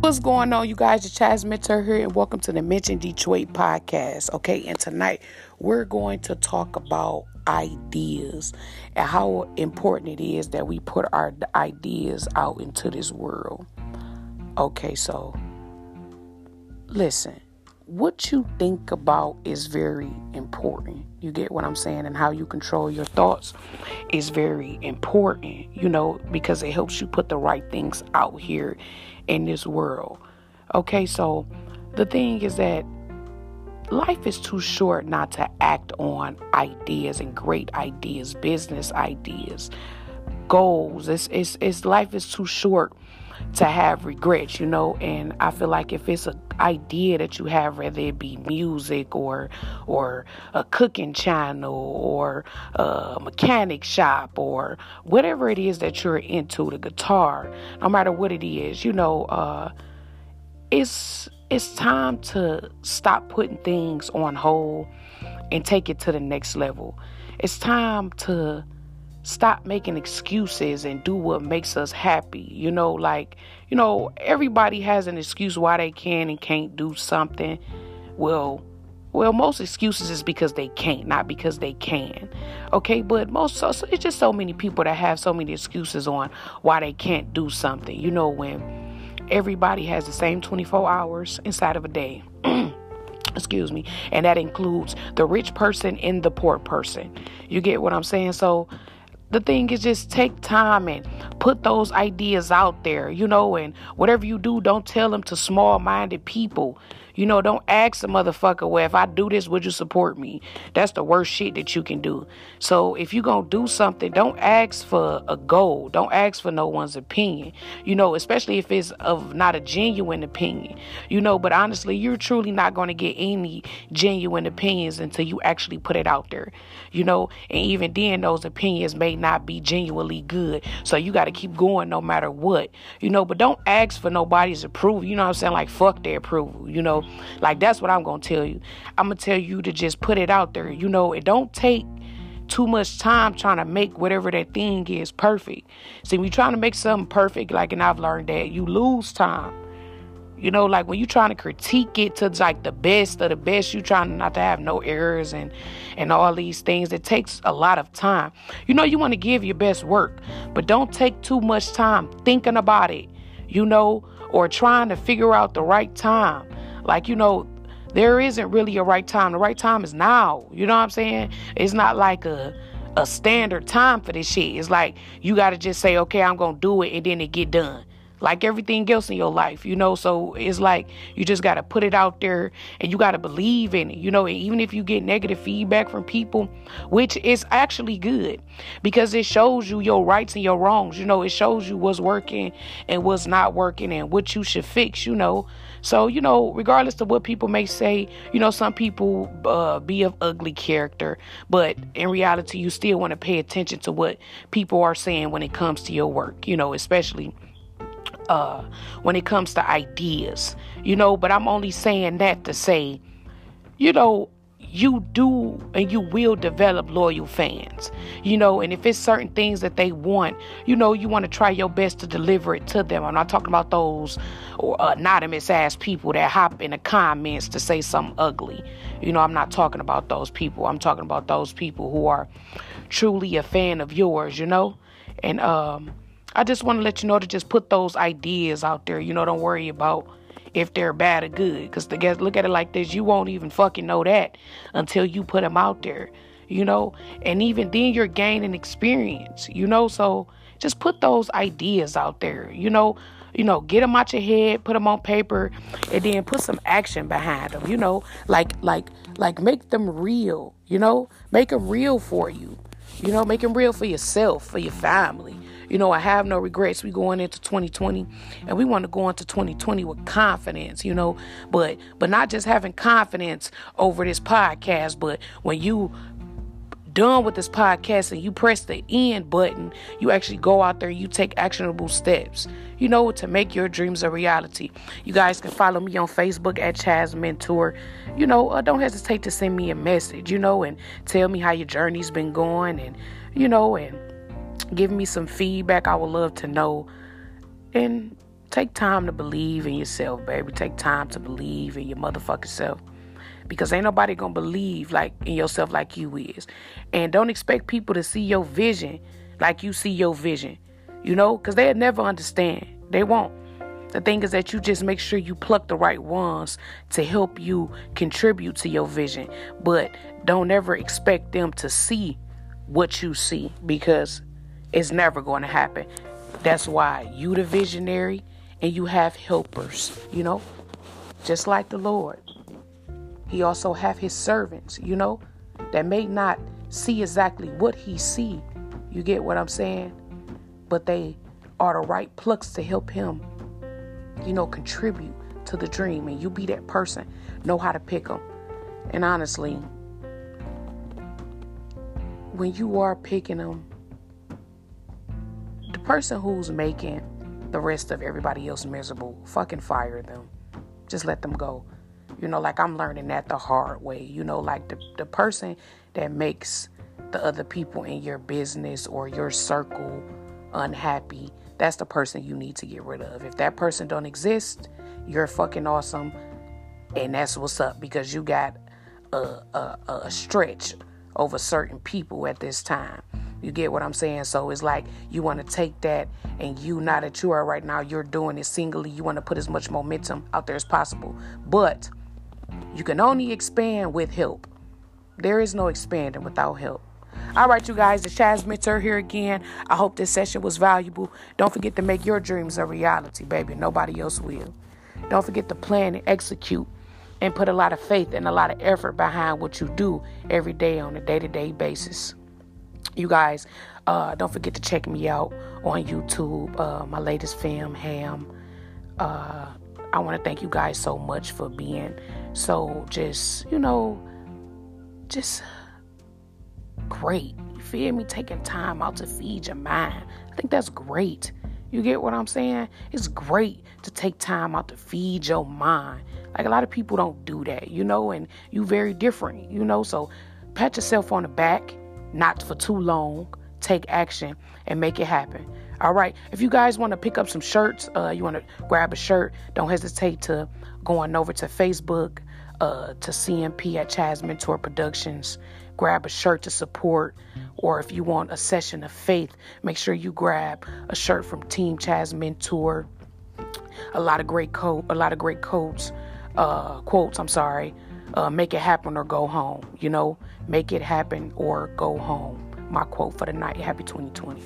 What's going on, you guys? It's Chaz Mentor here, and welcome to the Mention Detroit podcast. Okay, and tonight we're going to talk about ideas and how important it is that we put our ideas out into this world. Okay, so listen, what you think about is very important. You get what I'm saying? And how you control your thoughts is very important, you know, because it helps you put the right things out here in this world. Okay, so the thing is that life is too short not to act on ideas and great ideas, business ideas, goals. It's it's, it's life is too short to have regrets, you know, and I feel like if it's an idea that you have, whether it be music or or a cooking channel or a mechanic shop or whatever it is that you're into, the guitar, no matter what it is, you know, uh, it's it's time to stop putting things on hold and take it to the next level. It's time to stop making excuses and do what makes us happy. You know, like, you know, everybody has an excuse why they can and can't do something. Well, well, most excuses is because they can't, not because they can. Okay, but most so, so it's just so many people that have so many excuses on why they can't do something. You know, when everybody has the same 24 hours inside of a day. excuse me and that includes the rich person and the poor person you get what i'm saying so the thing is just take time and put those ideas out there, you know, and whatever you do, don't tell them to small minded people. You know, don't ask a motherfucker, well, if I do this, would you support me? That's the worst shit that you can do. So if you're going to do something, don't ask for a goal. Don't ask for no one's opinion, you know, especially if it's of not a genuine opinion, you know. But honestly, you're truly not to get any genuine opinions until you actually put it out there, you know. And even then, those opinions may not be genuinely good. So you got to keep going no matter what, you know. But don't ask for nobody's approval, you know what I'm saying? Like, fuck their approval, you know. Like that's what I'm gonna tell you. I'm gonna tell you to just put it out there. You know, it don't take too much time trying to make whatever that thing is perfect. See, when you're trying to make something perfect, like and I've learned that you lose time. You know, like when you're trying to critique it to like the best of the best, you trying not to have no errors and and all these things. It takes a lot of time. You know, you want to give your best work, but don't take too much time thinking about it. You know, or trying to figure out the right time. Like, you know, there isn't really a right time. The right time is now. You know what I'm saying? It's not like a a standard time for this shit. It's like you got to just say, okay, I'm gonna do it, and then it get done like everything else in your life, you know. So it's like you just got to put it out there and you got to believe in it, you know. And even if you get negative feedback from people, which is actually good because it shows you your rights and your wrongs, you know, it shows you what's working and what's not working and what you should fix, you know. So, you know, regardless of what people may say, you know, some people uh, be of ugly character, but in reality, you still want to pay attention to what people are saying when it comes to your work, you know, especially uh, when it comes to ideas, you know. But I'm only saying that to say, you know, you do and you will develop loyal fans, you know. And if it's certain things that they want, you know, you want to try your best to deliver it to them. I'm not talking about those or anonymous ass people that hop in the comments to say something ugly. You know, I'm not talking about those people. I'm talking about those people who are truly a fan of yours, you know. And um I just want to let you know to just put those ideas out there. You know, don't worry about if they're bad or good. Because look at it like this, you won't even fucking know that until you put them out there. You know, and even then you're gaining experience. You know, so just put those ideas out there. You know, you know, get them out your head, put them on paper, and then put some action behind them. You know, like like like make them real. You know, make them real for you. You know, make them real for yourself, for your family. You know, I have no regrets. We going into 2020 and we want to go into 2020 with confidence, you know, but but not just having confidence over this podcast, but when you done with this podcast and you press the end button, you actually go out there, you take actionable steps, you know, to make your dreams a reality. You guys can follow me on Facebook at Chaz Mentor. You know, uh, don't hesitate to send me a message, you know, and tell me how your journey's been going and, you know, and give me some feedback. I would love to know. And Take time to believe in yourself, baby. Take time to believe in your motherfucking self. Because ain't nobody gonna believe like in yourself like you is. And don't expect people to see your vision like you see your vision. You know, because they'll never understand. They won't. The thing is that you just make sure you pluck the right ones to help you contribute to your vision. But don't ever expect them to see what you see because it's never going to happen. That's why you the visionary and you have helpers, you know? Just like the Lord. He also have his servants, you know, that may not see exactly what he see. You get what I'm saying? But they are the right plucks to help him you know, contribute to the dream and you be that person. Know how to pick them. And honestly, when you are picking them, the person who's making the rest of everybody else miserable, fucking fire them. Just let them go. You know, like I'm learning that the hard way. You know, like the, the person that makes the other people in your business or your circle unhappy that's the person you need to get rid of. If that person don't exist, you're fucking awesome, and that's what's up because you got a, a, a stretch over certain people at this time. You get what I'm saying? So it's like you want to take that and you, now that you are right now, you're doing it singly. You want to put as much momentum out there as possible. But you can only expand with help. There is no expanding without help. All right, you guys, the Chaz Mentor here again. I hope this session was valuable. Don't forget to make your dreams a reality, baby. Nobody else will. Don't forget to plan and execute and put a lot of faith and a lot of effort behind what you do every day on a day to day basis. You guys, uh, don't forget to check me out on YouTube, uh, my latest film, Ham. Uh, I want to thank you guys so much for being so just, you know, just great. You feel me? Taking time out to feed your mind. I think that's great. You get what I'm saying? It's great to take time out to feed your mind. Like a lot of people don't do that, you know, and you very different, you know. So pat yourself on the back, not for too long. Take action and make it happen. All right. If you guys want to pick up some shirts, uh, you want to grab a shirt, don't hesitate to go on over to Facebook, uh, to CMP at Chaz Mentor Productions grab a shirt to support, or if you want a session of faith, make sure you grab a shirt from Team Chaz Mentor. A lot of great quote, a lot of great quotes, uh, quotes. I'm sorry. Uh, make it happen or go home. You know, make it happen or go home. My quote for the night. Happy 2020.